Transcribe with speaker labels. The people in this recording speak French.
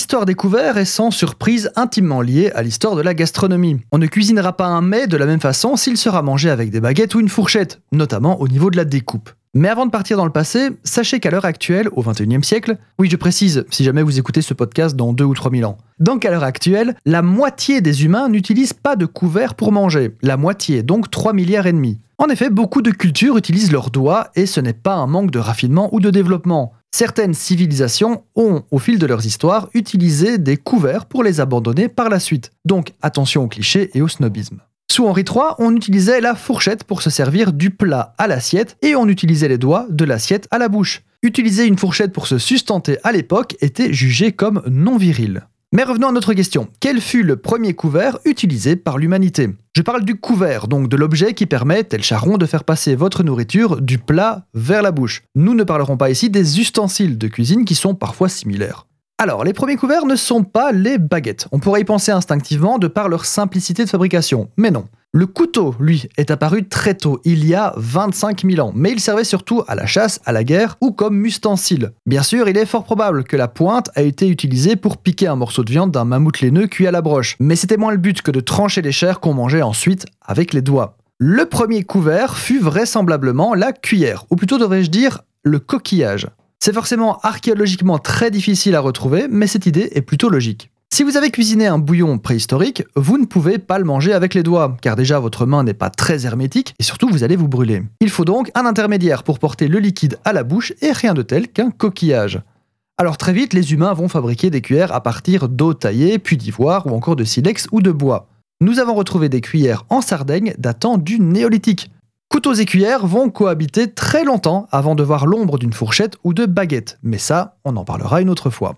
Speaker 1: L'histoire des couverts est sans surprise intimement liée à l'histoire de la gastronomie. On ne cuisinera pas un mets de la même façon s'il sera mangé avec des baguettes ou une fourchette, notamment au niveau de la découpe. Mais avant de partir dans le passé, sachez qu'à l'heure actuelle, au XXIe siècle, oui je précise, si jamais vous écoutez ce podcast dans 2 ou 3 000 ans, donc à l'heure actuelle, la moitié des humains n'utilisent pas de couvert pour manger. La moitié, donc 3 milliards et demi. En effet, beaucoup de cultures utilisent leurs doigts et ce n'est pas un manque de raffinement ou de développement. Certaines civilisations ont, au fil de leurs histoires, utilisé des couverts pour les abandonner par la suite. Donc attention aux clichés et au snobisme. Sous Henri III, on utilisait la fourchette pour se servir du plat à l'assiette et on utilisait les doigts de l'assiette à la bouche. Utiliser une fourchette pour se sustenter à l'époque était jugé comme non viril. Mais revenons à notre question. Quel fut le premier couvert utilisé par l'humanité? Je parle du couvert, donc de l'objet qui permet, tel charron, de faire passer votre nourriture du plat vers la bouche. Nous ne parlerons pas ici des ustensiles de cuisine qui sont parfois similaires. Alors, les premiers couverts ne sont pas les baguettes. On pourrait y penser instinctivement de par leur simplicité de fabrication, mais non. Le couteau, lui, est apparu très tôt, il y a 25 000 ans, mais il servait surtout à la chasse, à la guerre ou comme ustensile. Bien sûr, il est fort probable que la pointe a été utilisée pour piquer un morceau de viande d'un mammouth laineux cuit à la broche, mais c'était moins le but que de trancher les chairs qu'on mangeait ensuite avec les doigts. Le premier couvert fut vraisemblablement la cuillère, ou plutôt devrais-je dire le coquillage. C'est forcément archéologiquement très difficile à retrouver, mais cette idée est plutôt logique. Si vous avez cuisiné un bouillon préhistorique, vous ne pouvez pas le manger avec les doigts, car déjà votre main n'est pas très hermétique et surtout vous allez vous brûler. Il faut donc un intermédiaire pour porter le liquide à la bouche et rien de tel qu'un coquillage. Alors très vite, les humains vont fabriquer des cuillères à partir d'eau taillée, puis d'ivoire ou encore de silex ou de bois. Nous avons retrouvé des cuillères en Sardaigne datant du néolithique. Couteaux et cuillères vont cohabiter très longtemps avant de voir l'ombre d'une fourchette ou de baguette, mais ça, on en parlera une autre fois.